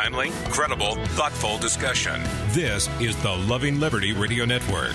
timely, credible, thoughtful discussion. This is the Loving Liberty Radio Network.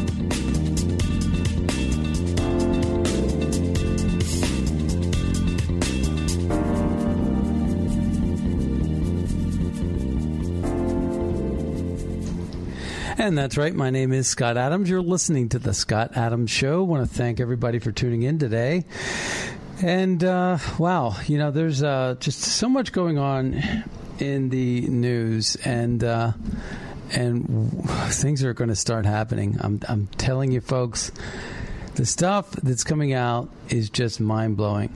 And that's right. My name is Scott Adams. You're listening to the Scott Adams Show. I want to thank everybody for tuning in today. And uh, wow, you know, there's uh, just so much going on in the news, and uh, and things are going to start happening. I'm I'm telling you, folks, the stuff that's coming out is just mind blowing.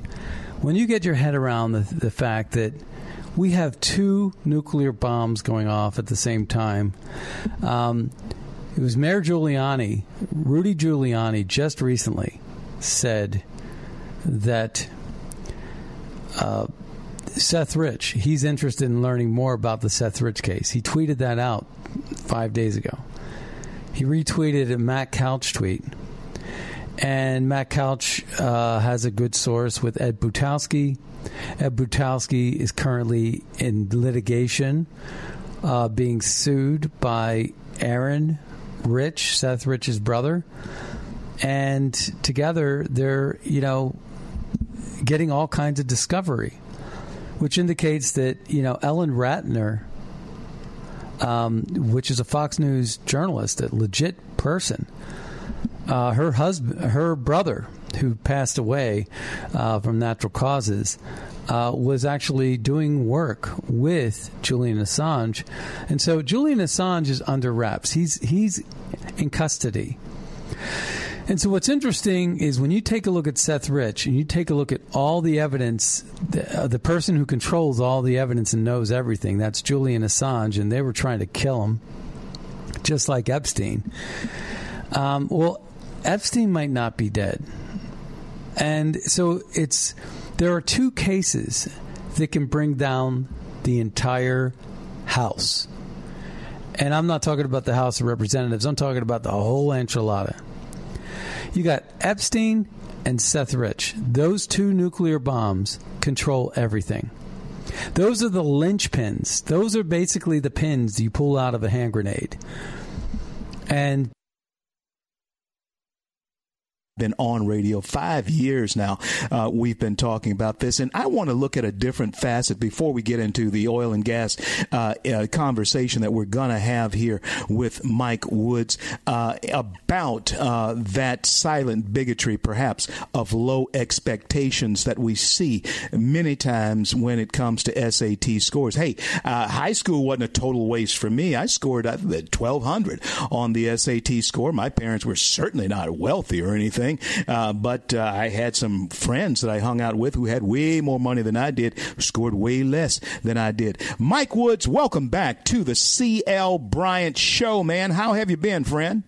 When you get your head around the, the fact that we have two nuclear bombs going off at the same time. Um, it was Mayor Giuliani, Rudy Giuliani, just recently said that uh, Seth Rich, he's interested in learning more about the Seth Rich case. He tweeted that out five days ago. He retweeted a Matt Couch tweet. And Matt Couch uh, has a good source with Ed Butowsky, Ed Butowsky is currently in litigation, uh, being sued by Aaron Rich, Seth Rich's brother, and together they're you know getting all kinds of discovery, which indicates that you know Ellen Ratner. Um, which is a Fox News journalist, a legit person. Uh, her husband, her brother, who passed away uh, from natural causes, uh, was actually doing work with Julian Assange, and so Julian Assange is under wraps. He's he's in custody. And so, what's interesting is when you take a look at Seth Rich and you take a look at all the evidence, the, uh, the person who controls all the evidence and knows everything, that's Julian Assange, and they were trying to kill him, just like Epstein. Um, well, Epstein might not be dead. And so it's there are two cases that can bring down the entire house. And I'm not talking about the House of Representatives, I'm talking about the whole enchilada. You got Epstein and Seth Rich. Those two nuclear bombs control everything. Those are the linchpins. Those are basically the pins you pull out of a hand grenade. And been on radio five years now. Uh, we've been talking about this, and I want to look at a different facet before we get into the oil and gas uh, uh, conversation that we're going to have here with Mike Woods uh, about uh, that silent bigotry, perhaps, of low expectations that we see many times when it comes to SAT scores. Hey, uh, high school wasn't a total waste for me. I scored uh, 1,200 on the SAT score. My parents were certainly not wealthy or anything. Uh, but uh, I had some friends that I hung out with who had way more money than I did, scored way less than I did. Mike Woods, welcome back to the CL Bryant Show, man. How have you been, friend?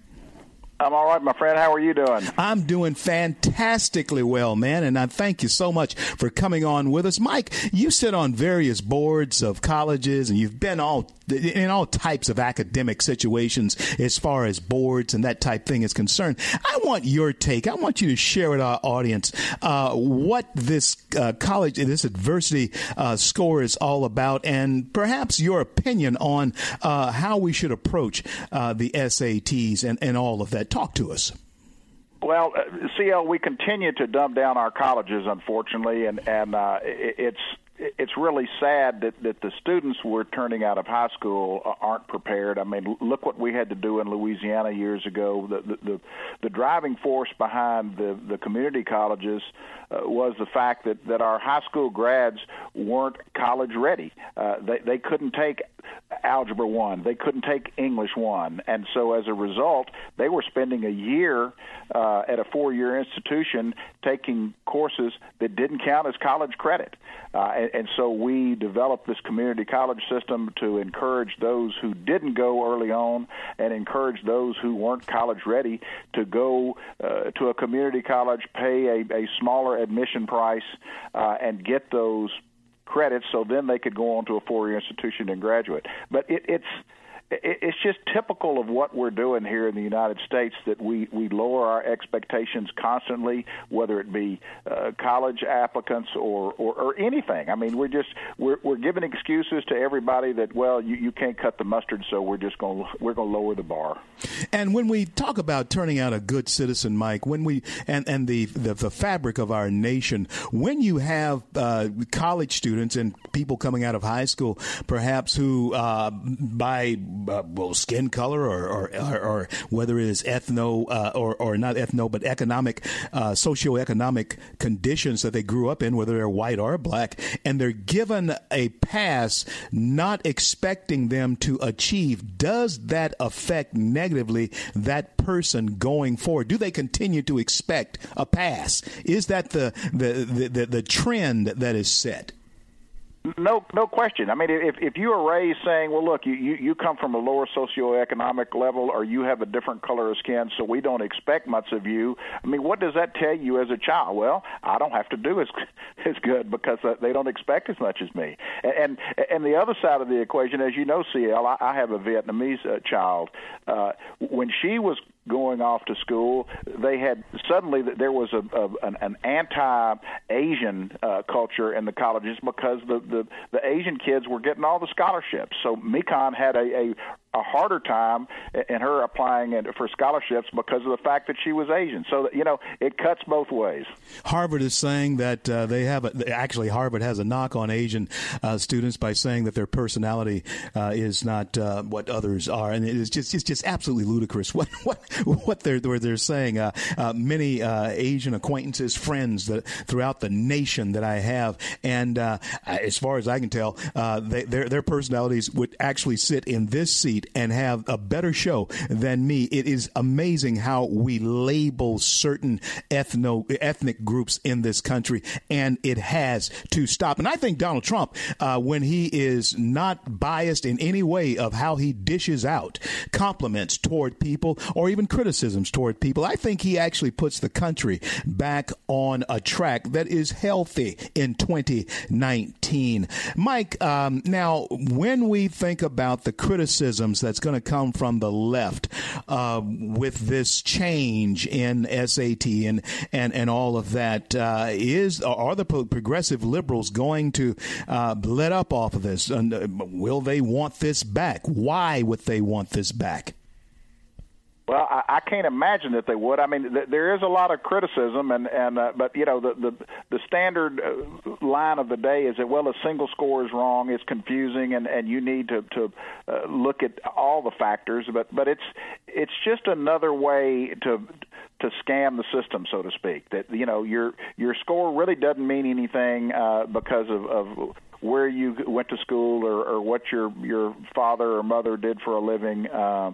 I'm all right, my friend. How are you doing? I'm doing fantastically well, man, and I thank you so much for coming on with us. Mike, you sit on various boards of colleges and you've been all in all types of academic situations as far as boards and that type thing is concerned. I want your take. I want you to share with our audience uh, what this uh, college, this adversity uh, score is all about, and perhaps your opinion on uh, how we should approach uh, the SATs and, and all of that. Talk to us. Well, uh, CL, we continue to dumb down our colleges, unfortunately, and and uh, it's it's really sad that that the students we're turning out of high school aren't prepared. I mean, look what we had to do in Louisiana years ago. The the the, the driving force behind the the community colleges uh, was the fact that that our high school grads weren't college ready. Uh, they they couldn't take algebra 1 they couldn't take english 1 and so as a result they were spending a year uh, at a four year institution taking courses that didn't count as college credit uh, and, and so we developed this community college system to encourage those who didn't go early on and encourage those who weren't college ready to go uh, to a community college pay a, a smaller admission price uh, and get those credits so then they could go on to a four year institution and graduate. But it, it's it's just typical of what we're doing here in the United States that we, we lower our expectations constantly, whether it be uh, college applicants or, or, or anything. I mean, we're just we're, we're giving excuses to everybody that well, you, you can't cut the mustard, so we're just going we're going to lower the bar. And when we talk about turning out a good citizen, Mike, when we and and the the, the fabric of our nation, when you have uh, college students and people coming out of high school, perhaps who uh, by uh, well, skin color or, or, or, or, whether it is ethno uh, or, or not ethno, but economic, uh, socioeconomic conditions that they grew up in, whether they're white or black, and they're given a pass, not expecting them to achieve. Does that affect negatively that person going forward? Do they continue to expect a pass? Is that the the, the, the, the trend that is set? No, no question. I mean, if if you are raised saying, "Well, look, you you, you come from a lower socioeconomic level, or you have a different color of skin, so we don't expect much of you," I mean, what does that tell you as a child? Well, I don't have to do as as good because uh, they don't expect as much as me. And and the other side of the equation, as you know, CL, I, I have a Vietnamese uh, child. Uh, when she was going off to school, they had suddenly there was a, a an, an anti-Asian uh, culture in the colleges because the, the the Asian kids were getting all the scholarships. So Mekon had a, a a harder time in her applying for scholarships because of the fact that she was Asian. So you know it cuts both ways. Harvard is saying that uh, they have a, actually Harvard has a knock on Asian uh, students by saying that their personality uh, is not uh, what others are, and it is just it's just absolutely ludicrous what what what they're what they're saying. Uh, uh, many Asian acquaintances, friends that throughout the nation that I have, and as far as I can tell, they, their their personalities would actually sit in this seat and have a better show than me. It is amazing how we label certain ethno ethnic groups in this country, and it has to stop. And I think Donald Trump, uh, when he is not biased in any way of how he dishes out compliments toward people or even criticisms toward people, I think he actually puts the country back on a track that is healthy in 2019. Mike, um, now when we think about the criticisms that's going to come from the left uh, with this change in SAT and and and all of that. Uh, is are the progressive liberals going to uh, let up off of this? And uh, will they want this back? Why would they want this back? Well, I, I can't imagine that they would. I mean, th- there is a lot of criticism, and and uh, but you know the the the standard uh, line of the day is that well, a single score is wrong, it's confusing, and and you need to to uh, look at all the factors. But but it's it's just another way to to scam the system, so to speak. That you know your your score really doesn't mean anything uh, because of, of where you went to school or, or what your your father or mother did for a living. Uh,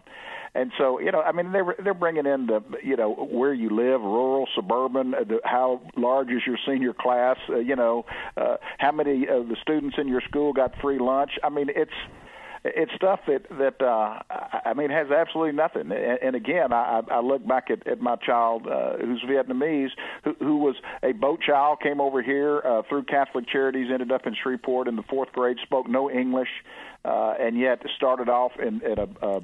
and so, you know, I mean, they're they're bringing in the, you know, where you live, rural, suburban, uh, the, how large is your senior class, uh, you know, uh, how many of the students in your school got free lunch. I mean, it's it's stuff that that uh, I mean has absolutely nothing. And, and again, I, I look back at, at my child uh, who's Vietnamese, who, who was a boat child, came over here uh, through Catholic Charities, ended up in Shreveport in the fourth grade, spoke no English. Uh, and yet started off in, in a, a,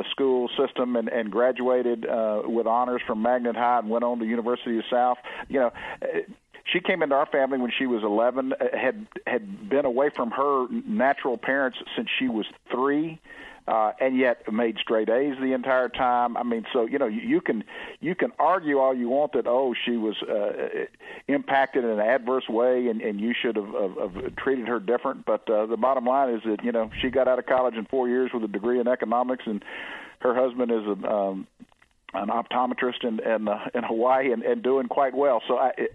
a school system and, and graduated uh, with honors from Magnet High and went on to University of South. You know, she came into our family when she was 11 uh, had had been away from her natural parents since she was 3 uh, and yet made straight A's the entire time. I mean, so you know, you, you can you can argue all you want that oh she was uh, impacted in an adverse way and, and you should have, have, have treated her different. But uh, the bottom line is that you know she got out of college in four years with a degree in economics and her husband is a um, an optometrist in in, uh, in Hawaii and, and doing quite well. So I, it,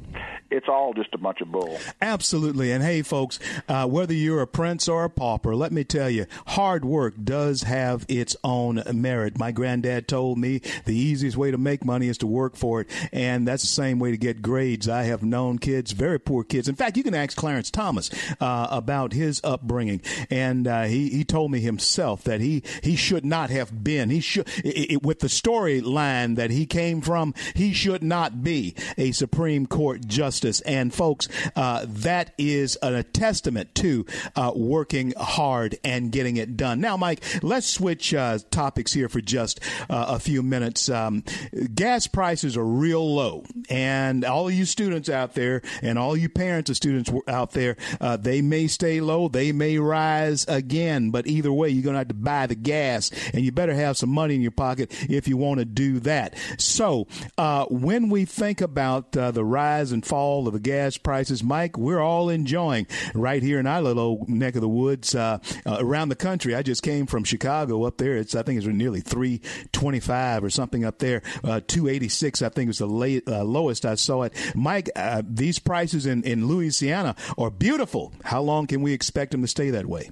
it's all just a bunch of bull. Absolutely. And hey, folks, uh, whether you're a prince or a pauper, let me tell you, hard work does have its own merit. My granddad told me the easiest way to make money is to work for it, and that's the same way to get grades. I have known kids, very poor kids. In fact, you can ask Clarence Thomas uh, about his upbringing, and uh, he he told me himself that he he should not have been. He should it, it, with the storyline line that he came from, he should not be a Supreme Court justice. And folks, uh, that is a testament to uh, working hard and getting it done. Now, Mike, let's switch uh, topics here for just uh, a few minutes. Um, gas prices are real low, and all you students out there, and all you parents of students out there, uh, they may stay low, they may rise again, but either way, you're going to have to buy the gas, and you better have some money in your pocket if you want to do that. So, uh, when we think about uh, the rise and fall of the gas prices, Mike, we're all enjoying right here in our little neck of the woods uh, uh around the country. I just came from Chicago up there. It's I think it's nearly three twenty five or something up there. Uh, two eighty six, I think was the late, uh, lowest I saw it. Mike, these prices in in Louisiana are beautiful. How long can we expect them to stay that way?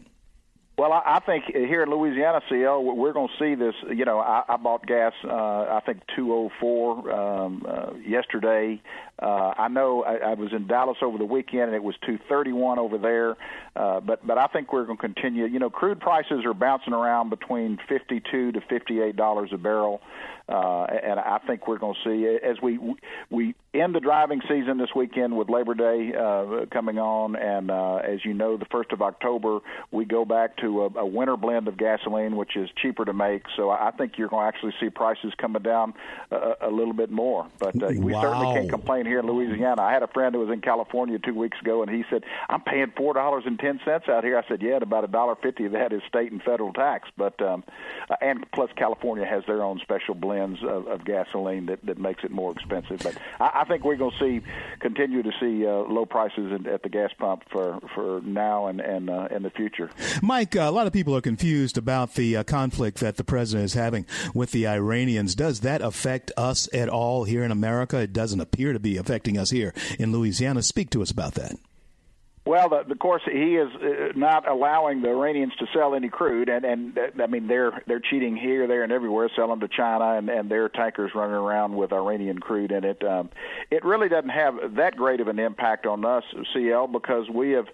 Well, I, I think here in Louisiana, CL, we're going to see this. You know, I, I bought gas. Uh, I think 204 um, uh, yesterday. Uh, I know I, I was in Dallas over the weekend, and it was 231 over there. Uh, but but I think we're going to continue. You know, crude prices are bouncing around between 52 to 58 dollars a barrel. And I think we're going to see as we we end the driving season this weekend with Labor Day uh, coming on, and uh, as you know, the first of October we go back to a, a winter blend of gasoline, which is cheaper to make. So I think you're going to actually see prices coming down a, a little bit more. But uh, we wow. certainly can't complain here in Louisiana. I had a friend who was in California two weeks ago, and he said, "I'm paying four dollars and ten cents out here." I said, "Yeah, about a dollar fifty of that is state and federal tax, but um, and plus California has their own special blend." Blends of, of gasoline that, that makes it more expensive. But I, I think we're going to see continue to see uh, low prices in, at the gas pump for, for now and and uh, in the future. Mike, uh, a lot of people are confused about the uh, conflict that the president is having with the Iranians. Does that affect us at all here in America? It doesn't appear to be affecting us here in Louisiana. Speak to us about that. Well, the, of course, he is uh, not allowing the Iranians to sell any crude, and and I mean they're they're cheating here, there, and everywhere, selling to China, and and their tankers running around with Iranian crude in it. Um, it really doesn't have that great of an impact on us, CL, because we have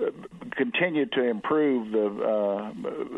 uh, continued to improve the uh,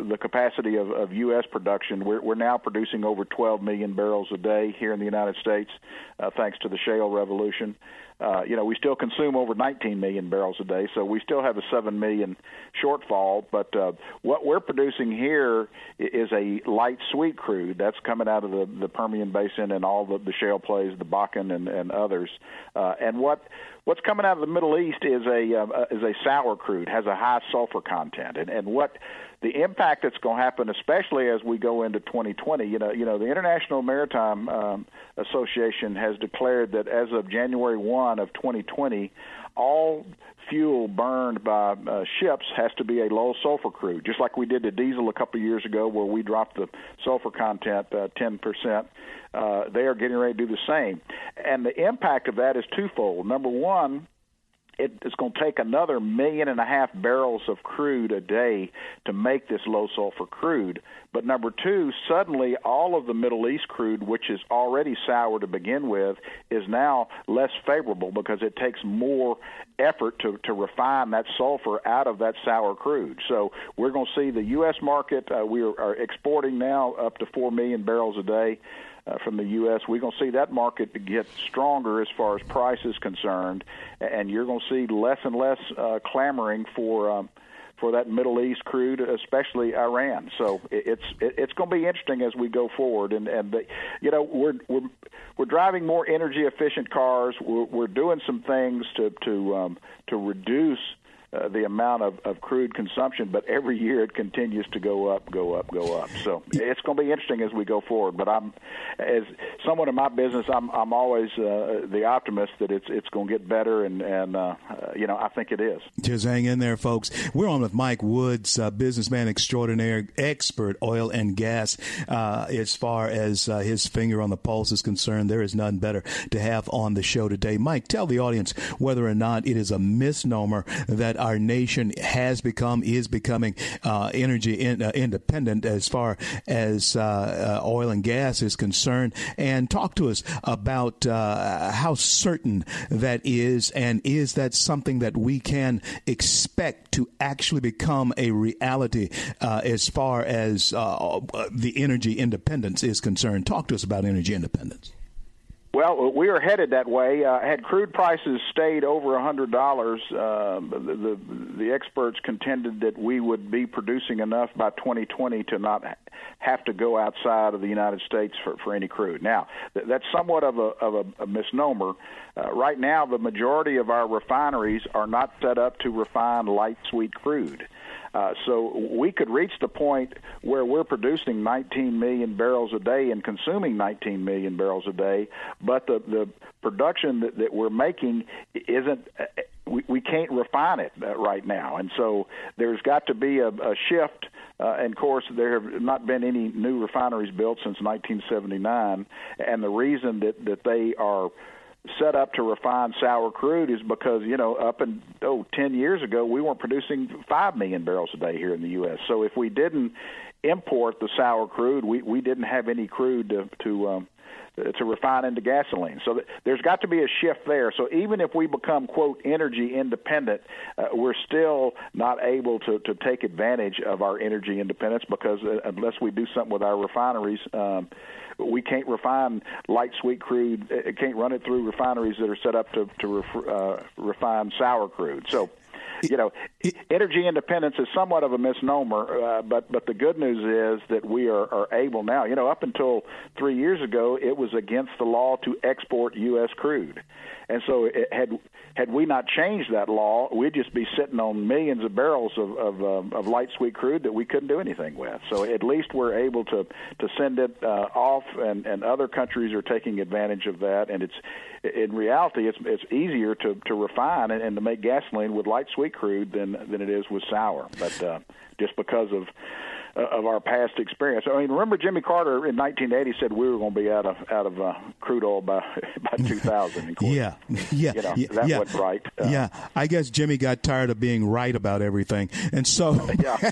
the capacity of, of U.S. production. We're we're now producing over 12 million barrels a day here in the United States, uh, thanks to the shale revolution. Uh, you know, we still consume over 19 million barrels a day, so we still have a 7 million shortfall. But uh, what we're producing here is a light sweet crude that's coming out of the, the Permian Basin and all the, the shale plays, the Bakken and, and others. Uh, and what what's coming out of the Middle East is a uh, is a sour crude, has a high sulfur content, and and what the impact that's going to happen, especially as we go into 2020. You know, you know, the International Maritime um, Association has declared that as of January 1 of 2020, all fuel burned by uh, ships has to be a low sulfur crude, just like we did the diesel a couple of years ago, where we dropped the sulfur content uh, 10%. Uh, they are getting ready to do the same, and the impact of that is twofold. Number one it, it's going to take another million and a half barrels of crude a day to make this low sulfur crude. But number two, suddenly all of the Middle East crude, which is already sour to begin with, is now less favorable because it takes more effort to, to refine that sulfur out of that sour crude. So we're going to see the U.S. market, uh, we are, are exporting now up to 4 million barrels a day uh, from the U.S. We're going to see that market get stronger as far as price is concerned, and you're going to see less and less uh, clamoring for. Um, for that Middle East crude, especially Iran. So it's it's going to be interesting as we go forward, and and the, you know we're we're we're driving more energy efficient cars. We're, we're doing some things to to um, to reduce uh, the amount of, of crude consumption, but every year it continues to go up, go up, go up. So it's going to be interesting as we go forward. But I'm, as someone in my business, I'm I'm always uh, the optimist that it's it's going to get better, and and uh, uh, you know I think it is. Just hang in there, folks. We're on with Mike Woods, uh, businessman extraordinaire, expert oil and gas. Uh, as far as uh, his finger on the pulse is concerned, there is none better to have on the show today. Mike, tell the audience whether or not it is a misnomer that our nation has become, is becoming uh, energy in, uh, independent as far as uh, uh oil and gas is concerned. And talk to us about uh, how certain that is, and is that something that we can expect to actually become a reality as far as the energy independence is concerned? Talk to us about energy independence. Well, we are headed that way. Uh, had crude prices stayed over a hundred dollars, uh, the, the the experts contended that we would be producing enough by 2020 to not have to go outside of the United States for, for any crude. Now, th- that's somewhat of a of a, a misnomer. Uh, right now, the majority of our refineries are not set up to refine light sweet crude. Uh, so we could reach the point where we're producing 19 million barrels a day and consuming 19 million barrels a day, but the the production that, that we're making isn't. Uh, we, we can't refine it uh, right now, and so there's got to be a, a shift. Uh, and of course, there have not been any new refineries built since 1979, and the reason that that they are set up to refine sour crude is because you know up and oh ten years ago we weren't producing five million barrels a day here in the U.S. So if we didn't import the sour crude, we we didn't have any crude to to um, to refine into gasoline. So th- there's got to be a shift there. So even if we become quote energy independent, uh, we're still not able to to take advantage of our energy independence because uh, unless we do something with our refineries. Um, we can't refine light sweet crude. It can't run it through refineries that are set up to to ref, uh, refine sour crude. So you know, energy independence is somewhat of a misnomer, uh, but but the good news is that we are, are able now. You know, up until three years ago, it was against the law to export U.S. crude, and so it had had we not changed that law, we'd just be sitting on millions of barrels of of, um, of light sweet crude that we couldn't do anything with. So at least we're able to to send it uh, off, and and other countries are taking advantage of that. And it's in reality, it's it's easier to to refine and, and to make gasoline with light sweet crude than than it is with sour. But uh, just because of uh, of our past experience. I mean, remember Jimmy Carter in 1980 said we were going to be out of out of uh, crude oil by by 2000. yeah, yeah, you know, yeah, that yeah. wasn't right. Uh, yeah, I guess Jimmy got tired of being right about everything, and so. yeah.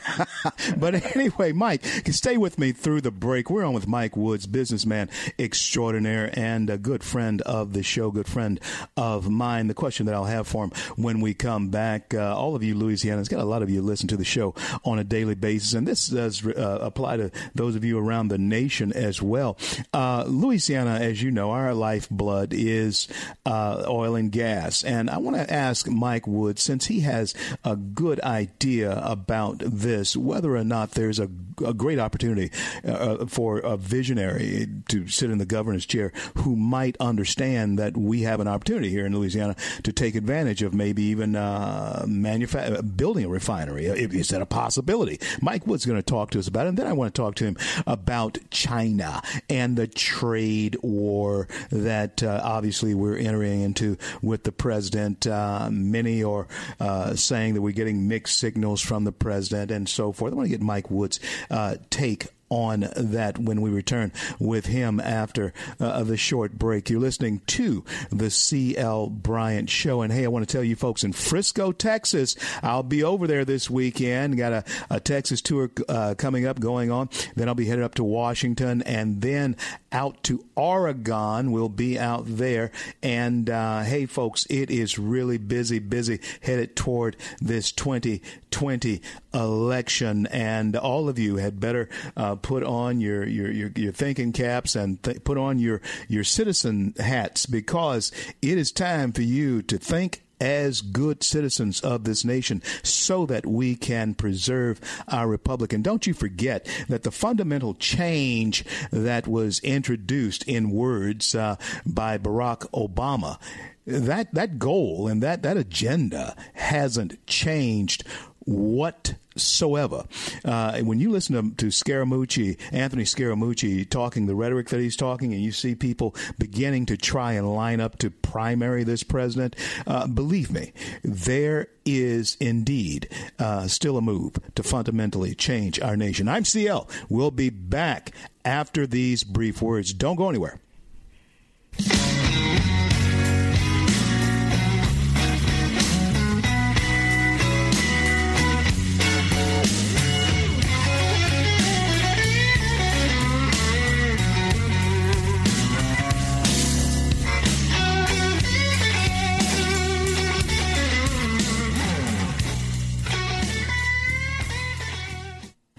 but anyway, Mike, stay with me through the break. We're on with Mike Woods, businessman extraordinaire and a good friend of the show, good friend of mine. The question that I'll have for him when we come back, uh, all of you Louisianans, got a lot of you listen to the show on a daily basis, and this uh, does uh, apply to those of you around the nation as well. Uh, Louisiana, as you know, our lifeblood is uh, oil and gas. And I want to ask Mike Wood, since he has a good idea about this, whether or not there's a, a great opportunity uh, for a visionary to sit in the governor's chair who might understand that we have an opportunity here in Louisiana to take advantage of maybe even uh, manufa- building a refinery. Is that a possibility? Mike Wood's going to talk talk to us about it. And then I want to talk to him about China and the trade war that uh, obviously we're entering into with the president. Uh, many are uh, saying that we're getting mixed signals from the president and so forth. I want to get Mike Wood's uh, take on that when we return with him after uh, the short break. You're listening to the CL Bryant Show. And hey, I want to tell you folks in Frisco, Texas, I'll be over there this weekend. Got a, a Texas tour uh, coming up, going on. Then I'll be headed up to Washington and then out to Oregon. We'll be out there. And uh, hey, folks, it is really busy, busy headed toward this 2020 election. And all of you had better uh, put on your, your, your, your thinking caps and th- put on your, your citizen hats because it is time for you to think as good citizens of this nation so that we can preserve our republic. And don't you forget that the fundamental change that was introduced in words uh, by Barack Obama that that goal and that that agenda hasn't changed whatsoever. Uh, when you listen to, to Scaramucci, Anthony Scaramucci talking the rhetoric that he's talking, and you see people beginning to try and line up to primary this president, uh, believe me, there is indeed uh, still a move to fundamentally change our nation. I'm CL. We'll be back after these brief words. Don't go anywhere.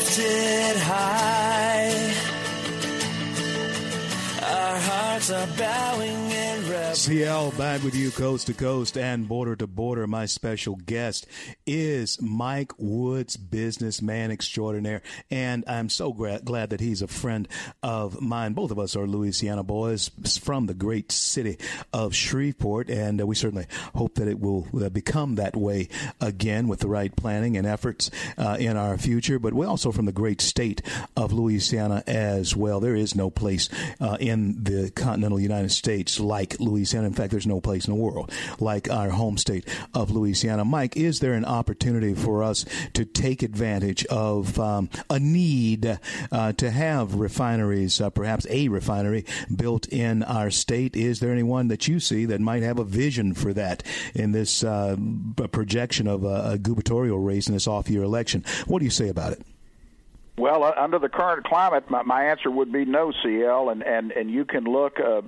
Lifted high. CL back with you coast to coast and border to border. My special guest is Mike Woods, businessman extraordinaire. And I'm so gra- glad that he's a friend of mine. Both of us are Louisiana boys from the great city of Shreveport. And uh, we certainly hope that it will uh, become that way again with the right planning and efforts uh, in our future. But we're also from the great state of Louisiana as well. There is no place uh, in the continental United States like Louisiana. In fact, there's no place in the world like our home state of Louisiana. Mike, is there an opportunity for us to take advantage of um, a need uh, to have refineries, uh, perhaps a refinery built in our state? Is there anyone that you see that might have a vision for that in this uh, projection of a, a gubernatorial race in this off year election? What do you say about it? Well, uh, under the current climate, my, my answer would be no, CL, and and and you can look uh,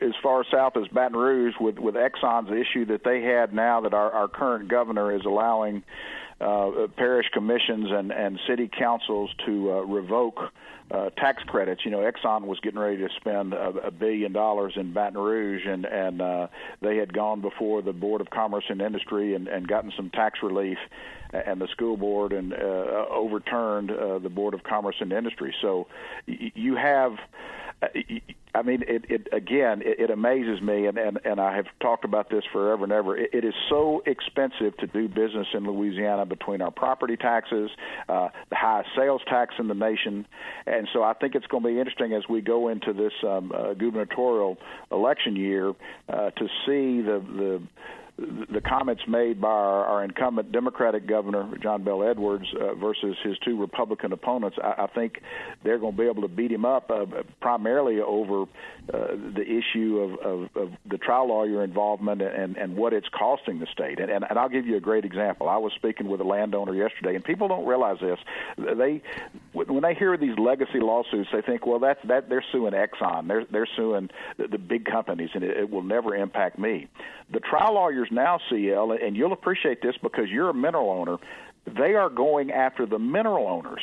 as far south as Baton Rouge with with Exxon's issue that they had now that our our current governor is allowing uh, parish commissions and and city councils to uh, revoke uh, tax credits. You know, Exxon was getting ready to spend a, a billion dollars in Baton Rouge, and and uh, they had gone before the Board of Commerce and Industry and, and gotten some tax relief and the school board and uh, overturned uh, the Board of Commerce and Industry. So you have. Uh, I mean, it, it again, it, it amazes me, and, and, and I have talked about this forever and ever. It, it is so expensive to do business in Louisiana between our property taxes, uh, the highest sales tax in the nation, and so I think it's going to be interesting as we go into this um, uh, gubernatorial election year uh, to see the the the comments made by our, our incumbent Democratic governor John Bel Edwards uh, versus his two Republican opponents, I, I think they're going to be able to beat him up uh, primarily over uh, the issue of, of, of the trial lawyer involvement and, and what it's costing the state. And, and, and I'll give you a great example. I was speaking with a landowner yesterday, and people don't realize this. They when they hear these legacy lawsuits, they think, well, that's that they're suing Exxon, they're they're suing the, the big companies, and it, it will never impact me. The trial lawyers now, CL, and you'll appreciate this because you're a mineral owner. They are going after the mineral owners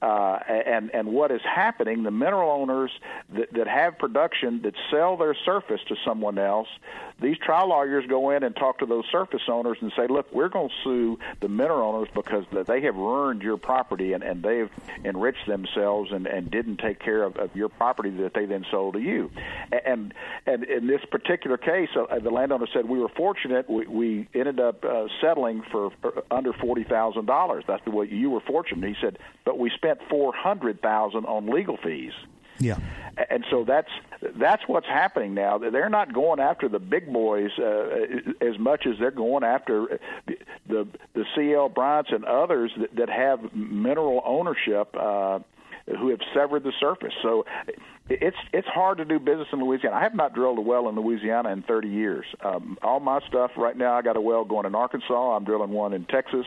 Uh, and and what is happening? The mineral owners that, that have production that sell their surface to someone else, these trial lawyers go in and talk to those surface owners and say, "Look, we're going to sue the mineral owners because they have ruined your property and, and they've enriched themselves and, and didn't take care of, of your property that they then sold to you." And and in this particular case, uh, the landowner said, "We were fortunate. We, we ended up uh, settling for, for under forty thousand dollars. That's the way you were fortunate." He said, "But we spent four hundred thousand on legal fees." Yeah. And so that's that's what's happening now. They're not going after the big boys uh, as much as they're going after the the CL Bryants and others that, that have mineral ownership. Uh, who have severed the surface. So it's it's hard to do business in Louisiana. I have not drilled a well in Louisiana in 30 years. Um, all my stuff right now, I got a well going in Arkansas. I'm drilling one in Texas.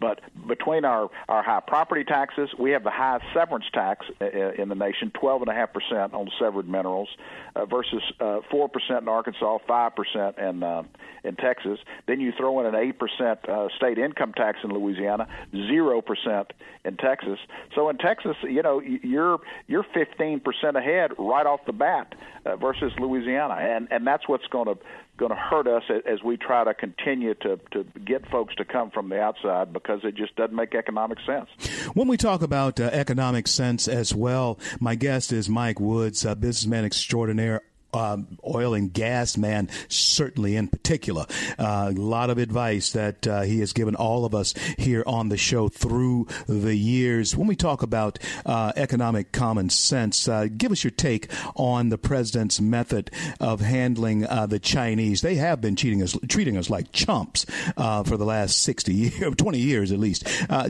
But between our, our high property taxes, we have the highest severance tax in the nation, 12.5% on severed minerals, uh, versus uh, 4% in Arkansas, 5% in, uh, in Texas. Then you throw in an 8% uh, state income tax in Louisiana, 0% in Texas. So in Texas, you know, you're, you're 15% ahead right off the bat uh, versus Louisiana. And, and that's what's going to going to hurt us as we try to continue to, to get folks to come from the outside because it just doesn't make economic sense. When we talk about uh, economic sense as well, my guest is Mike Woods, uh, businessman extraordinaire um, oil and gas man, certainly in particular. Uh, a lot of advice that uh, he has given all of us here on the show through the years. When we talk about uh, economic common sense, uh, give us your take on the president's method of handling uh, the Chinese. They have been cheating us, treating us like chumps uh, for the last sixty years, twenty years at least.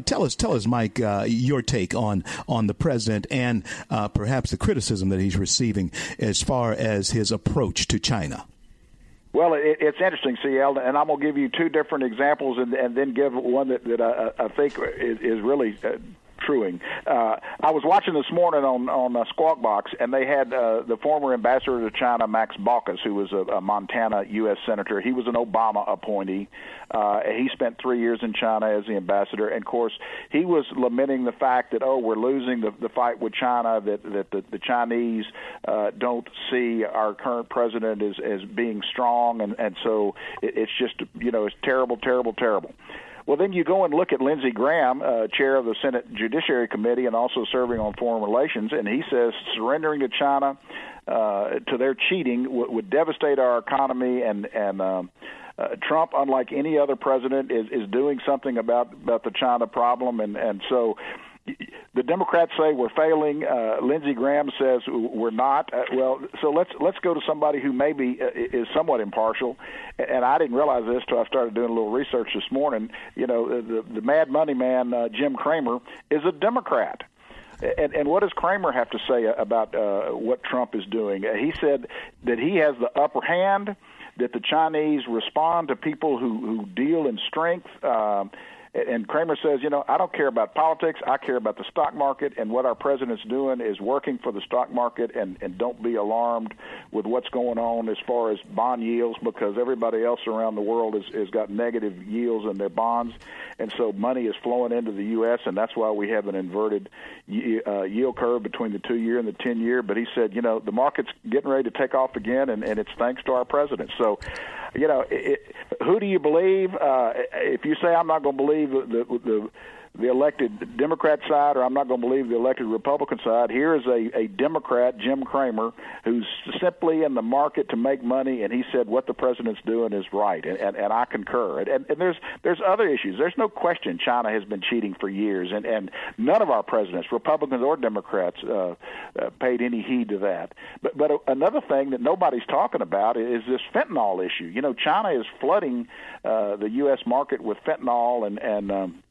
tell us, tell us, Mike, your take on on the president and perhaps the criticism that he's receiving as far as his approach to China? Well, it, it's interesting, CL, and I'm going to give you two different examples and, and then give one that, that I, I think is, is really uh, truing. Uh, I was watching this morning on on uh, Squawk Box, and they had uh, the former ambassador to China, Max Baucus, who was a, a Montana U.S. senator. He was an Obama appointee. Uh, he spent three years in China as the ambassador, and of course, he was lamenting the fact that oh, we're losing the, the fight with China. That that the, the Chinese uh, don't see our current president as as being strong, and and so it, it's just you know it's terrible, terrible, terrible. Well, then you go and look at Lindsey Graham, uh, chair of the Senate Judiciary Committee and also serving on foreign relations, and he says surrendering to China uh, to their cheating w- would devastate our economy and and. Um, uh, Trump, unlike any other president, is is doing something about about the China problem, and and so the Democrats say we're failing. Uh, Lindsey Graham says we're not. Uh, well, so let's let's go to somebody who maybe uh, is somewhat impartial. And I didn't realize this till I started doing a little research this morning. You know, the the Mad Money man uh, Jim Cramer is a Democrat. And, and what does Cramer have to say about uh, what Trump is doing? Uh, he said that he has the upper hand, that the Chinese respond to people who, who deal in strength. Uh, and Cramer says, you know, I don't care about politics. I care about the stock market, and what our president's doing is working for the stock market. And and don't be alarmed with what's going on as far as bond yields, because everybody else around the world has has got negative yields in their bonds, and so money is flowing into the U.S. and that's why we have an inverted uh, yield curve between the two year and the ten year. But he said, you know, the market's getting ready to take off again, and and it's thanks to our president. So you know, it, who do you believe? Uh, if you say I'm not going to believe the, the, the elected Democrat side or I'm not going to believe the elected Republican side. Here is a, a Democrat, Jim Cramer, who's simply in the market to make money, and he said what the president's doing is right, and, and, and I concur. And, and there's there's other issues. There's no question China has been cheating for years, and, and none of our presidents, Republicans or Democrats, uh, uh, paid any heed to that. But but another thing that nobody's talking about is this fentanyl issue. You know, China is flooding uh, the U.S. market with fentanyl and and um,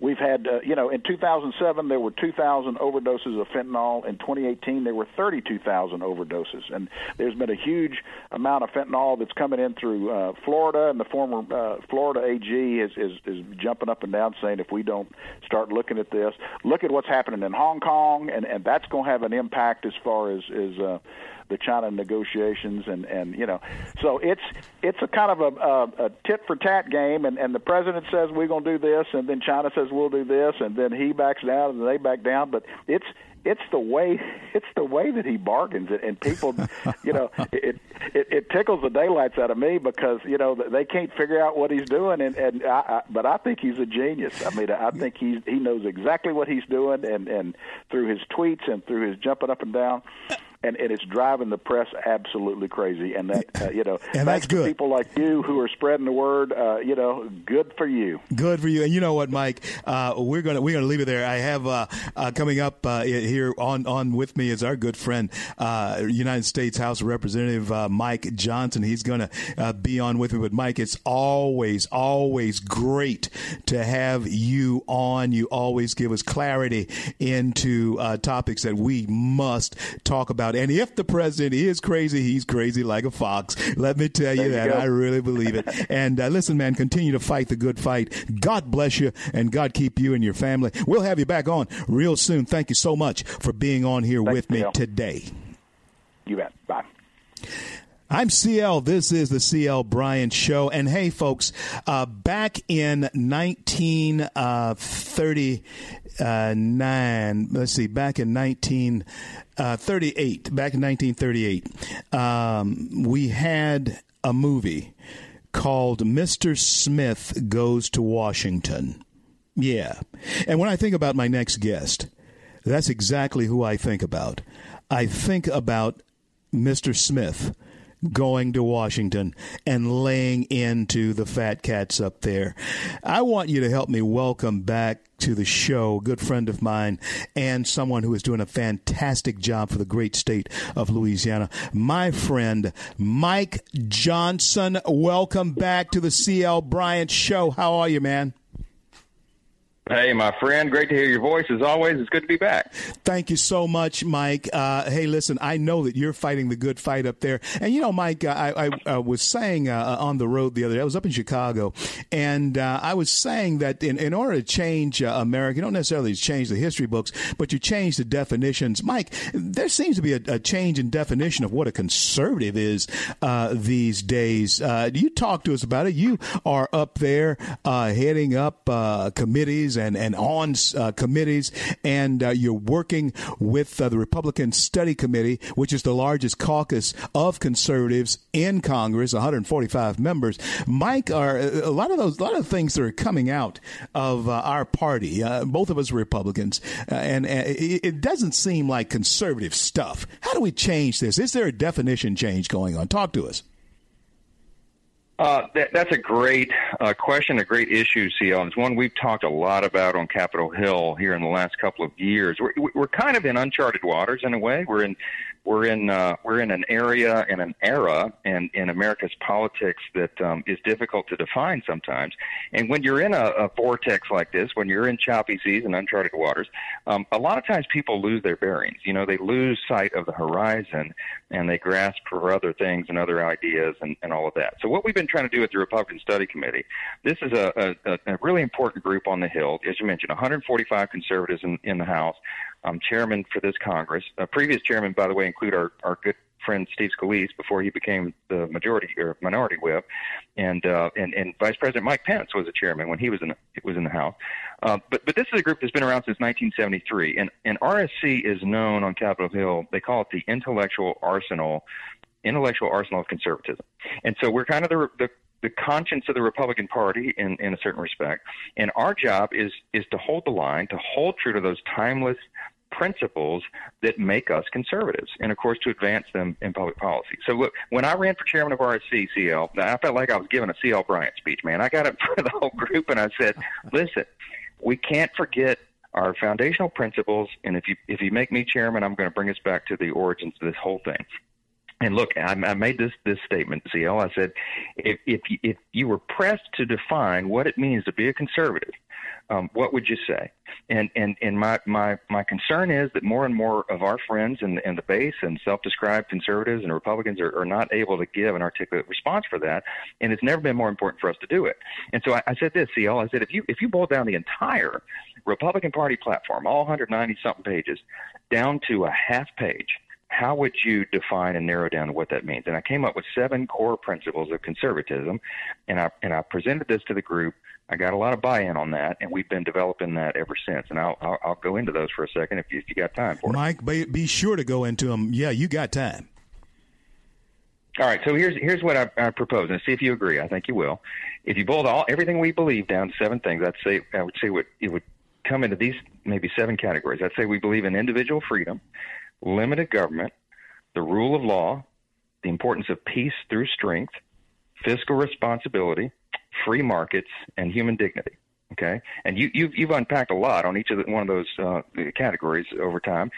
We've had, uh, you know, in 2007 there were 2,000 overdoses of fentanyl. In 2018 there were 32,000 overdoses, and there's been a huge amount of fentanyl that's coming in through uh, Florida. And the former uh, Florida AG is, is is jumping up and down saying if we don't start looking at this, look at what's happening in Hong Kong, and and that's going to have an impact as far as as uh, the China negotiations, and and you know, so it's it's a kind of a, a, a tit for tat game, and and the president says we're going to do this, and then China says we'll do this, and then he backs down, and they back down, but it's it's the way it's the way that he bargains it, and people, you know, it, it it tickles the daylights out of me because you know they can't figure out what he's doing, and and I, I, but I think he's a genius. I mean, I think he's he knows exactly what he's doing, and and through his tweets and through his jumping up and down and, and it's driving the press absolutely crazy. And that uh, you know, and that's good. people like you who are spreading the word. Uh, you know, good for you. Good for you. And you know what, Mike? Uh, we're gonna we're gonna leave it there. I have uh, uh, coming up uh, here on on with me is our good friend, United States House Representative Mike Johnson. He's gonna be on with me. But Mike, it's always always great to have you on. You always give us clarity into topics that we must talk about. And if the president is crazy, he's crazy like a fox. Let me tell you that. I really believe it. and uh, listen, man, continue to fight the good fight. God bless you and God keep you and your family. We'll have you back on real soon. Thank you so much for being on here Thanks, with me today. You bet. Bye. I'm CL. This is the CL Bryant Show. And hey, folks, uh, back in 1939, let's see, back in 1938, back in 1938, um, we had a movie called Mr. Smith Goes to Washington. Yeah. And when I think about my next guest, that's exactly who I think about. I think about Mr. Smith going to Washington and laying into the fat cats up there. I want you to help me welcome back to the show a good friend of mine and someone who is doing a fantastic job for the great state of Louisiana. My friend Mike Johnson, welcome back to the CL Bryant show. How are you, man? Hey, my friend, great to hear your voice. As always, it's good to be back. Thank you so much, Mike. Uh, hey, listen, I know that you're fighting the good fight up there. And, you know, Mike, I, I, I was saying uh, on the road the other day, I was up in Chicago, and uh, I was saying that in, in order to change uh, America, you don't necessarily change the history books, but you change the definitions. Mike, there seems to be a, a change in definition of what a conservative is uh, these days. Uh, you talk to us about it. You are up there heading up committees and, and on uh, committees, and uh, you're working with uh, the Republican Study Committee, which is the largest caucus of conservatives in Congress, 145 members. Mike, are a lot of those, a lot of things that are coming out of uh, our party. Uh, both of us Republicans, uh, and it, it doesn't seem like conservative stuff. How do we change this? Is there a definition change going on? Talk to us. Uh, that, that's a great uh, question, a great issue, CL. It's one we've talked a lot about on Capitol Hill here in the last couple of years. We're, we're kind of in uncharted waters in a way. We're in we're in uh, we're in an area and an era in, in America's politics that um, is difficult to define sometimes. And when you're in a, a vortex like this, when you're in choppy seas and uncharted waters, um, a lot of times people lose their bearings. You know, they lose sight of the horizon and they grasp for other things and other ideas and, and all of that. So what we've been trying to do with the Republican Study Committee, this is a, a, a really important group on the Hill. As you mentioned, 145 conservatives in, in the House um, chairman for this Congress. Uh, previous chairman, by the way, include our, our good friend Steve Scalise before he became the majority or minority whip, and uh, and and Vice President Mike Pence was a chairman when he was in was in the House. Uh, but but this is a group that's been around since 1973, and and RSC is known on Capitol Hill. They call it the intellectual arsenal. Intellectual arsenal of conservatism, and so we're kind of the, the the conscience of the Republican Party in, in a certain respect. And our job is is to hold the line, to hold true to those timeless principles that make us conservatives, and of course to advance them in public policy. So look, when I ran for chairman of RSC CL, I felt like I was giving a CL Bryant speech, man. I got up for the whole group and I said, listen, we can't forget our foundational principles, and if you if you make me chairman, I'm going to bring us back to the origins of this whole thing. And look, I, I made this this statement, CL. I said, if if you, if you were pressed to define what it means to be a conservative, um, what would you say? And and and my my my concern is that more and more of our friends in the, in the base and self-described conservatives and Republicans are, are not able to give an articulate response for that. And it's never been more important for us to do it. And so I, I said this, CL. I said if you if you boil down the entire Republican Party platform, all 190 something pages, down to a half page how would you define and narrow down what that means? And I came up with seven core principles of conservatism, and I and I presented this to the group. I got a lot of buy-in on that, and we've been developing that ever since. And I'll I'll, I'll go into those for a second if you, if you got time for Mike, it. Mike, be sure to go into them. Yeah, you got time. All right, so here's here's what I, I propose, and see if you agree. I think you will. If you boiled all everything we believe down to seven things, I'd say I would say what it would come into these maybe seven categories. I'd say we believe in individual freedom, limited government, the rule of law, the importance of peace through strength, fiscal responsibility, free markets, and human dignity. Okay, and you, you've you've unpacked a lot on each of the, one of those uh, categories over time,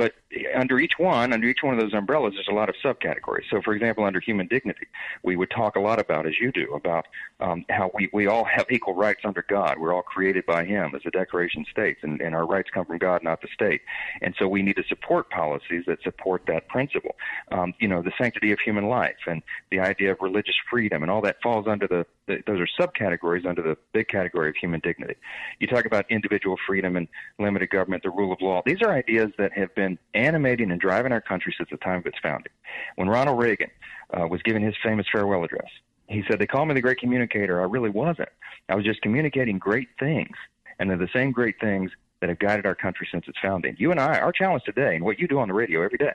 but under each one, under each one of those umbrellas, there's a lot of subcategories. So, for example, under human dignity, we would talk a lot about, as you do, about um, how we, we all have equal rights under God. We're all created by Him, as the Declaration states, and, and our rights come from God, not the state. And so we need to support policies that support that principle. Um, you know, the sanctity of human life and the idea of religious freedom, and all that falls under the, those are subcategories under the big category of human dignity. You talk about individual freedom and limited government, the rule of law. These are ideas that have been animating and driving our country since the time of its founding. When Ronald Reagan uh, was giving his famous farewell address, he said, They call me the great communicator. I really wasn't. I was just communicating great things. And they're the same great things that have guided our country since its founding. You and I, our challenge today, and what you do on the radio every day,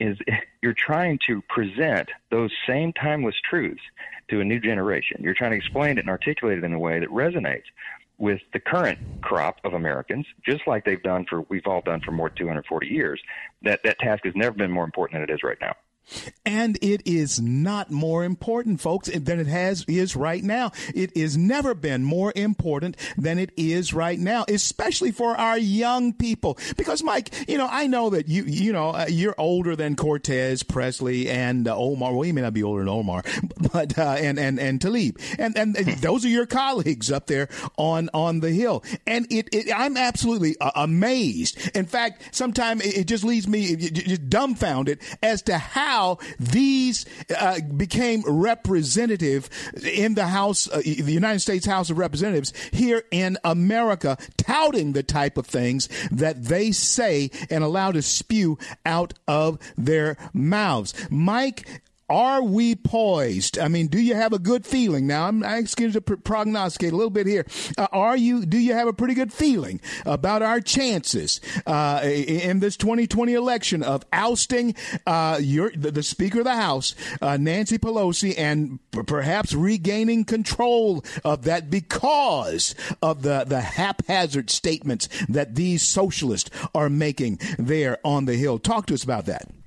is you're trying to present those same timeless truths to a new generation. You're trying to explain it and articulate it in a way that resonates with the current crop of Americans, just like they've done for we've all done for more than 240 years. That that task has never been more important than it is right now. And it is not more important, folks, than it has is right now. It has never been more important than it is right now, especially for our young people. Because, Mike, you know, I know that you, you know, uh, you're older than Cortez, Pressley, and uh, Omar. Well, you may not be older than Omar, but uh, and and and Tlaib, and and those are your colleagues up there on on the hill. And it, it I'm absolutely uh, amazed. In fact, sometimes it, it just leaves me just dumbfounded as to how how these uh, became representative in the House, uh, the United States House of Representatives here in America, touting the type of things that they say and allow to spew out of their mouths. Mike, are we poised? I mean, do you have a good feeling? Now, I'm asking you to prognosticate a little bit here. Uh, are you? Do you have a pretty good feeling about our chances uh, in this 2020 election of ousting uh, your the, the, Speaker of the House, uh, Nancy Pelosi, and p- perhaps regaining control of that because of the the haphazard statements that these socialists are making there on the Hill? Talk to us about that.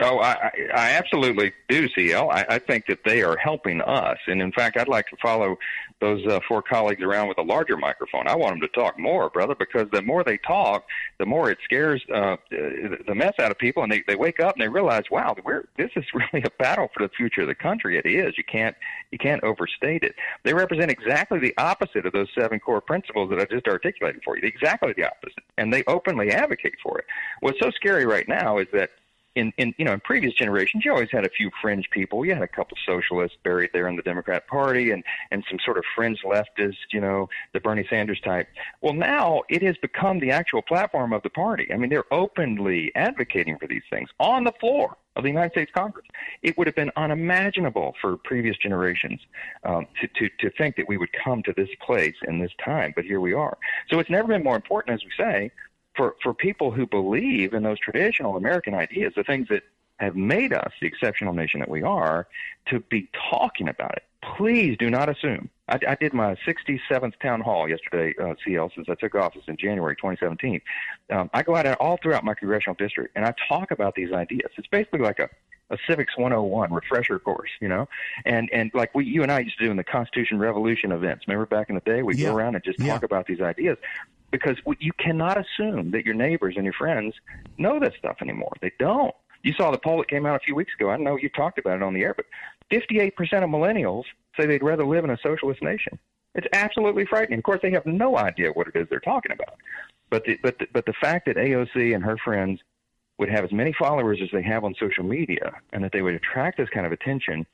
Oh, I, I absolutely do, CL. I, I think that they are helping us. And in fact, I'd like to follow those uh, four colleagues around with a larger microphone. I want them to talk more, brother, because the more they talk, the more it scares uh, the mess out of people. And they, they wake up and they realize, wow, we're, this is really a battle for the future of the country. It is. You can't, you can't overstate it. They represent exactly the opposite of those seven core principles that I just articulated for you. Exactly the opposite. And they openly advocate for it. What's so scary right now is that in, in you know in previous generations you always had a few fringe people you had a couple socialists buried there in the democrat party and and some sort of fringe leftist you know the bernie sanders type well now it has become the actual platform of the party i mean they're openly advocating for these things on the floor of the United States Congress. It would have been unimaginable for previous generations um, to, to, to think that we would come to this place in this time, but here we are. So it's never been more important, as we say, for for people who believe in those traditional American ideas, the things that have made us the exceptional nation that we are, to be talking about it. Please do not assume. I, I did my 67th town hall yesterday, uh, CL, since I took office in January 2017. Um, I go out all throughout my congressional district and I talk about these ideas. It's basically like a a civics 101 refresher course, you know, and and like we you and I used to do in the Constitution Revolution events. Remember back in the day, we'd yeah. go around and just yeah. talk about these ideas because you cannot assume that your neighbors and your friends know this stuff anymore. They don't. You saw the poll that came out a few weeks ago. I know you talked about it on the air, but 58% of millennials say they'd rather live in a socialist nation. It's absolutely frightening. Of course, they have no idea what it is they're talking about. But the, but the, but the fact that AOC and her friends would have as many followers as they have on social media, and that they would attract this kind of attention,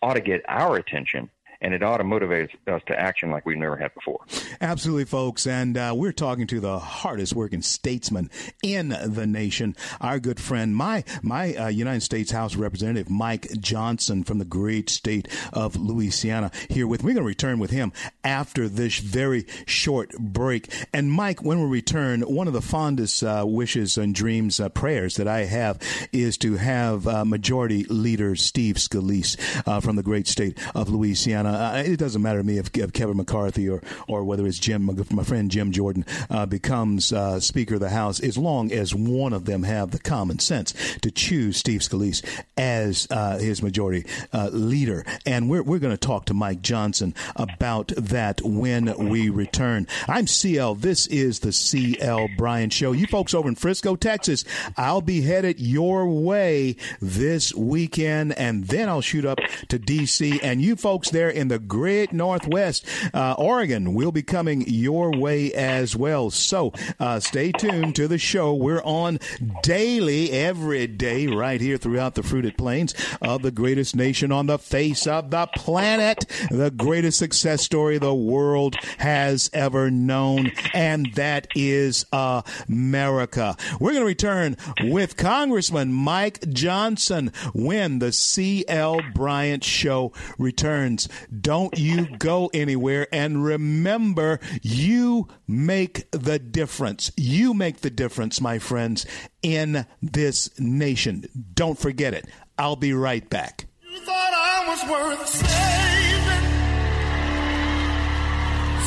ought to get our attention and it ought to motivate us to action like we've never had before. Absolutely, folks. And uh, we're talking to the hardest working statesman in the nation, our good friend, my my uh, United States House Representative Mike Johnson from the great state of Louisiana here with. We're going to return with him after this very short break. And Mike, when we return, one of the fondest uh, wishes and dreams, uh, prayers that I have is to have uh, Majority Leader Steve Scalise uh, from the great state of Louisiana. Uh, it doesn't matter to me if, if, Kevin McCarthy or or whether it's Jim, my friend Jim Jordan, uh, becomes uh, Speaker of the House, as long as one of them have the common sense to choose Steve Scalise as uh, his majority leader. And we're we're going to talk to Mike Johnson about that when we return. I'm CL. This is the CL Bryant Show. You folks over in Frisco, Texas, I'll be headed your way this weekend, and then I'll shoot up to D.C. And you folks there in the great Northwest, uh, Oregon, will be coming your way as well. So uh, stay tuned to the show. We're on daily, every day, right here throughout the fruited plains of the greatest nation on the face of the planet, the greatest success story the world has ever known, and that is America. We're going to return with Congressman Mike Johnson when the C.L. Bryant Show returns. Don't you go anywhere, and remember, you make the difference. You make the difference, my friends, in this nation. Don't forget it. I'll be right back. You thought I was worth saving.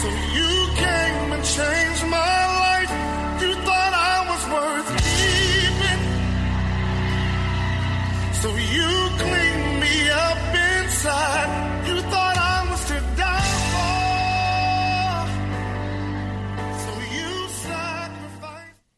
So you came and changed my life. You thought I was worth keeping. So you cleaned me up inside.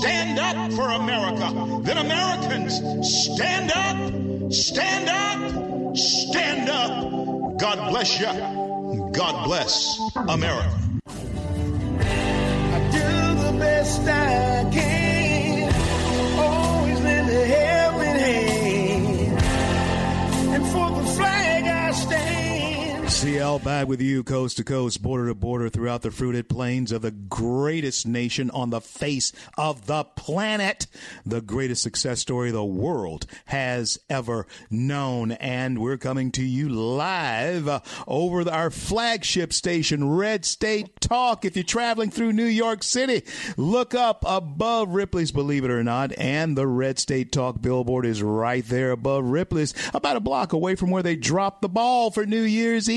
Stand up for America. Then Americans, stand up, stand up, stand up. God bless you. God bless America. I do the best I can. Always lend a helping hand. And for the flag I stand. CL back with you, coast to coast, border to border, throughout the fruited plains of the greatest nation on the face of the planet, the greatest success story the world has ever known. And we're coming to you live over our flagship station, Red State Talk. If you're traveling through New York City, look up above Ripley's, believe it or not, and the Red State Talk billboard is right there above Ripley's, about a block away from where they dropped the ball for New Year's Eve.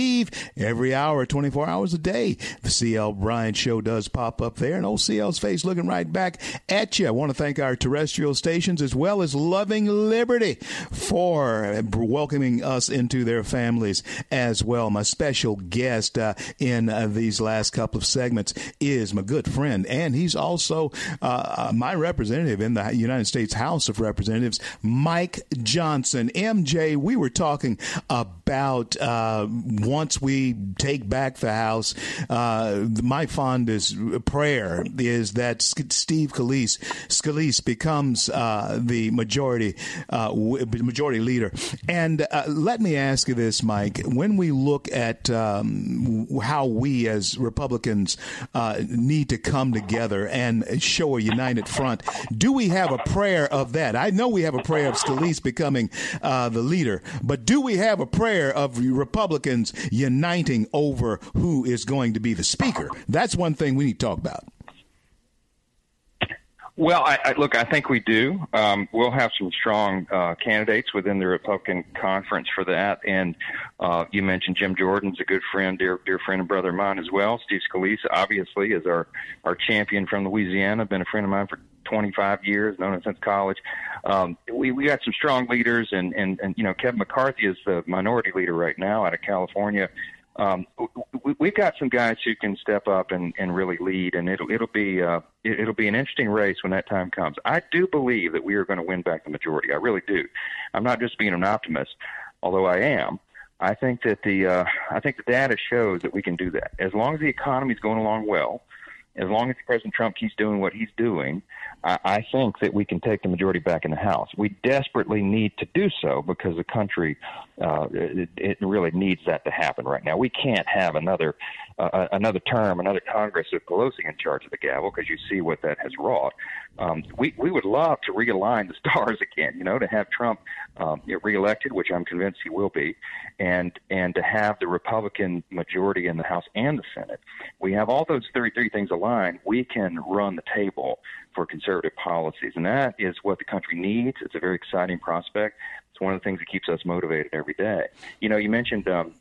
Every hour, 24 hours a day, the CL Bryant Show does pop up there, and old CL's face looking right back at you. I want to thank our terrestrial stations as well as Loving Liberty for welcoming us into their families as well. My special guest uh, in uh, these last couple of segments is my good friend, and he's also uh, my representative in the United States House of Representatives, Mike Johnson. MJ, we were talking about uh, once we take back the House, uh, my fondest prayer is that Steve Scalise, Scalise becomes uh, the majority uh, majority leader. And uh, let me ask you this, Mike: When we look at um, how we as Republicans uh, need to come together and show a united front, do we have a prayer of that? I know we have a prayer of Scalise becoming the leader, but do we have a prayer of Republicans uniting over who is going to be the speaker? That's one thing we need to talk about. Well, I, I, look, I think we do. Um, we'll have some strong uh, candidates within the Republican conference for that. And uh, you mentioned Jim Jordan's a good friend, dear dear friend and brother of mine as well. Steve Scalise, obviously, is our our champion from Louisiana. Been a friend of mine for 25 years, known him since college. Um, we we got some strong leaders, and and and you know Kevin McCarthy is the minority leader right now out of California. Um, we, we've got some guys who can step up and, and really lead, and it'll it'll be uh, it, it'll be an interesting race when that time comes. I do believe that we are going to win back the majority. I really do. I'm not just being an optimist, although I am. I think that the uh, I think the data shows that we can do that as long as the economy is going along well as long as President Trump keeps doing what he's doing, I, I think that we can take the majority back in the House. We desperately need to do so because the country uh, it, it really needs that to happen right now. We can't have another uh, another term, another Congress with Pelosi in charge of the gavel because you see what that has wrought. Um, we we would love to realign the stars again, you know, to have Trump um, reelected, which I'm convinced he will be, and and to have the Republican majority in the House and the Senate. We have all those 33 things aligned. We can run the table for conservative policies, and that is what the country needs. It's a very exciting prospect. It's one of the things that keeps us motivated every day. You know, you mentioned. Um,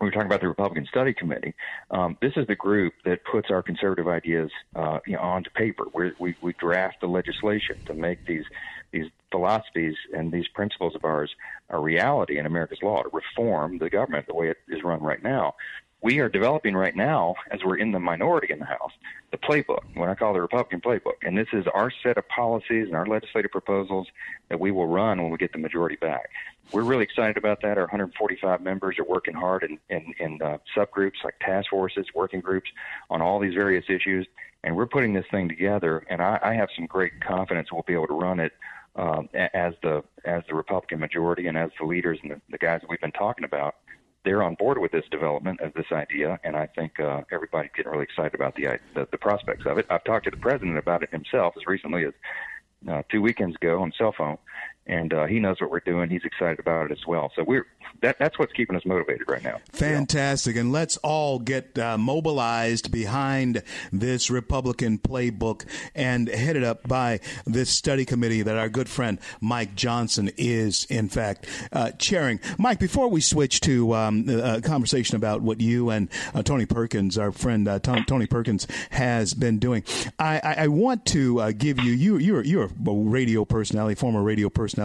we were talking about the Republican Study Committee. Um, this is the group that puts our conservative ideas uh, you know, onto paper. We're, we we draft the legislation to make these these philosophies and these principles of ours a reality in America's law to reform the government the way it is run right now we are developing right now, as we're in the minority in the House, the playbook, what I call the Republican playbook. And this is our set of policies and our legislative proposals that we will run when we get the majority back. We're really excited about that. Our 145 members are working hard in, in, in uh, subgroups like task forces, working groups on all these various issues. And we're putting this thing together, and I, I have some great confidence we'll be able to run it um, as the as the Republican majority and as the leaders and the, the guys that we've been talking about they're on board with this development of this idea, and I think uh, everybody's getting really excited about the, the the prospects of it. I've talked to the president about it himself as recently as uh, two weekends ago on cell phone, and uh, he knows what we're doing. He's excited about it as well. So we're that that's what's keeping us motivated right now. Fantastic, and let's all get uh, mobilized behind this Republican playbook and headed up by this study committee that our good friend Mike Johnson is, in fact, uh, chairing. Mike, before we switch to um, a conversation about what you and uh, Tony Perkins, our friend uh, Tony Perkins, has been doing, I, I, I want to uh, give you you you're you're a radio personality, former radio personality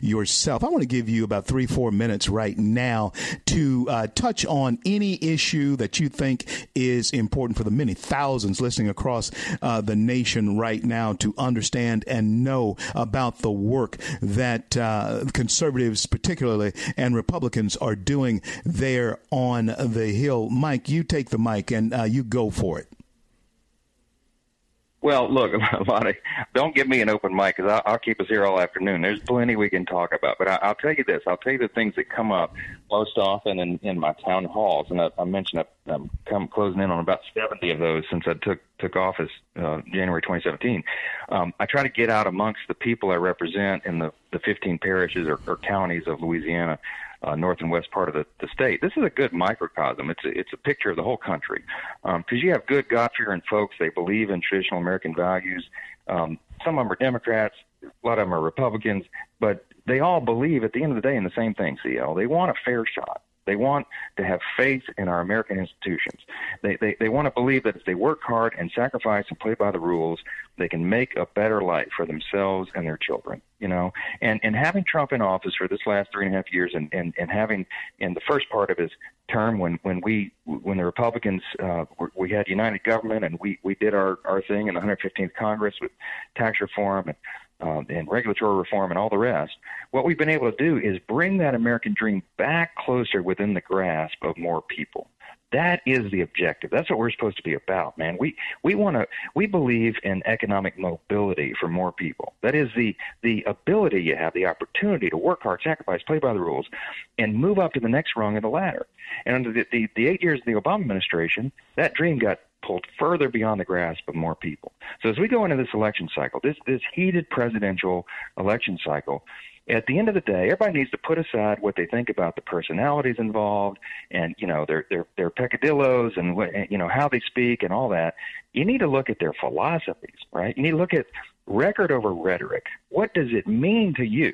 yourself. I want to give you about three four minutes right now to uh, touch on any issue that you think is important for the many thousands listening across uh, the nation right now to understand and know about the work that uh, conservatives, particularly, and Republicans are doing there on the Hill. Mike, you take the mic and uh, you go for it. Well, look, Lonnie, don't give me an open mic because I'll, keep us here all afternoon. There's plenty we can talk about, but I, I'll tell you this: I'll tell you the things that come up most often in, in my town halls, and I, I mentioned I'm come closing in on about 70 of those since I took took office uh, January 2017. Um, I try to get out amongst the people I represent in the the 15 parishes or, or counties of Louisiana uh, north and west part of the, the state. This is a good microcosm. It's a, it's a picture of the whole country because um, you have good God fearing folks. They believe in traditional American values. Um, some of them are Democrats, a lot of them are Republicans, but they all believe at the end of the day in the same thing. CL, they want a fair shot. They want to have faith in our American institutions. They, they, they want to believe that if they work hard and sacrifice and play by the rules, they can make a better life for themselves and their children. You know, and and having Trump in office for this last three and a half years, and and and having in the first part of his term when when we when the Republicans uh, we had united government and we we did our our thing in the 115th Congress with tax reform and um, and regulatory reform and all the rest, what we've been able to do is bring that American dream back closer within the grasp of more people. That is the objective. That's what we're supposed to be about, man. We we want to we believe in economic mobility for more people. That is the the ability you have, the opportunity to work hard, sacrifice, play by the rules, and move up to the next rung of the ladder. And under the, the, the eight years of the Obama administration, that dream got pulled further beyond the grasp of more people. So as we go into this election cycle, this this heated presidential election cycle, at the end of the day, everybody needs to put aside what they think about the personalities involved and you know their their their peccadillos and what you know how they speak and all that. You need to look at their philosophies, right? You need to look at record over rhetoric. What does it mean to you?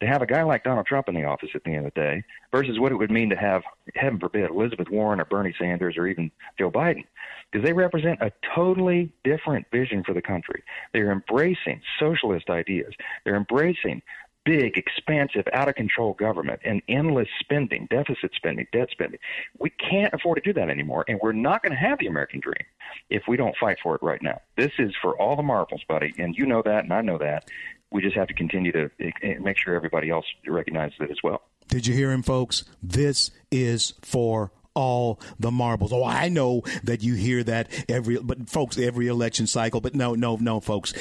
To have a guy like Donald Trump in the office at the end of the day versus what it would mean to have, heaven forbid, Elizabeth Warren or Bernie Sanders or even Joe Biden. Because they represent a totally different vision for the country. They're embracing socialist ideas. They're embracing big, expansive, out of control government and endless spending, deficit spending, debt spending. We can't afford to do that anymore, and we're not going to have the American dream if we don't fight for it right now. This is for all the marbles, buddy, and you know that, and I know that. We just have to continue to eh, eh, make sure everybody else recognizes it as well. Did you hear him, folks? This is for all the marbles. Oh, I know that you hear that every, but folks, every election cycle. But no, no, no, folks,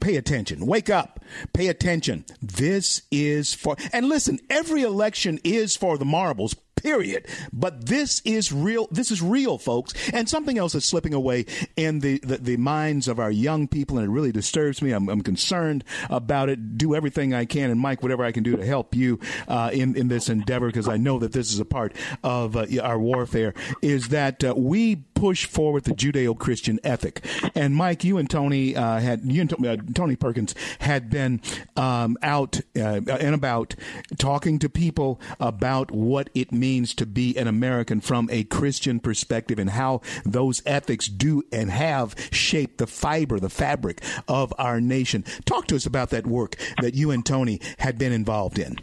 pay attention. Wake up. Pay attention. This is for, and listen, every election is for the marbles period. But this is real. This is real, folks. And something else is slipping away in the, the, the minds of our young people, and it really disturbs me. I'm, I'm, concerned about it. Do everything I can, and Mike, whatever I can do to help you uh, in in this endeavor, because I know that this is a part of uh, our warfare. Is that uh, we push forward the Judeo-Christian ethic? And Mike, you and Tony uh, had you and uh, Tony Perkins had been um, out uh, and about talking to people about what it means means to be an American from a Christian perspective and how those ethics do and have shaped the fiber, the fabric of our nation. Talk to us about that work that you and Tony had been involved in.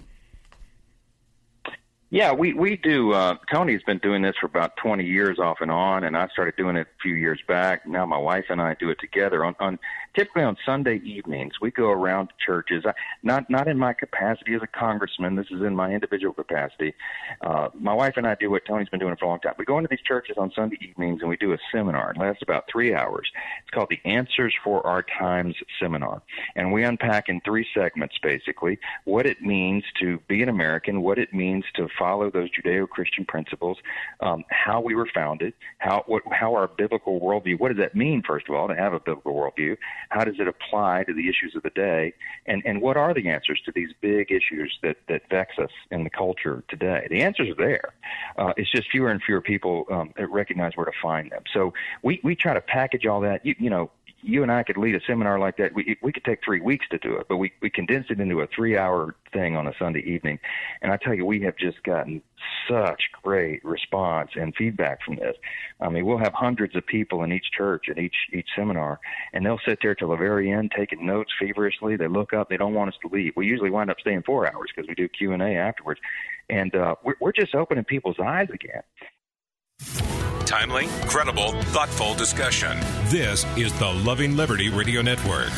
Yeah, we we do. Uh, Tony's been doing this for about 20 years off and on, and I started doing it a few years back. Now my wife and I do it together on, on typically on Sunday evenings. We go around to churches. Not not in my capacity as a congressman. This is in my individual capacity. Uh, my wife and I do what Tony's been doing for a long time. We go into these churches on Sunday evenings and we do a seminar. It lasts about three hours. It's called the Answers for Our Times seminar, and we unpack in three segments basically what it means to be an American, what it means to follow those Judeo-Christian principles, um, how we were founded, how what, how our biblical worldview. What does that mean? First of all, to have a biblical worldview. How does it apply to the issues of the day? And and what are the answers to these big issues that that vex us in the culture today? The answers are there. Uh, it's just fewer and fewer people um, recognize where to find them. So we we try to package all that. You you know you and I could lead a seminar like that. We we could take three weeks to do it, but we we condensed it into a three hour thing on a Sunday evening. And I tell you, we have just gotten such great response and feedback from this. I mean, we'll have hundreds of people in each church at each each seminar, and they'll sit there till the very end taking notes feverishly. They look up, they don't want us to leave. We usually wind up staying four hours because we do Q and A afterwards, and uh, we're we're just opening people's eyes again. Timely, credible, thoughtful discussion. This is the Loving Liberty Radio Network.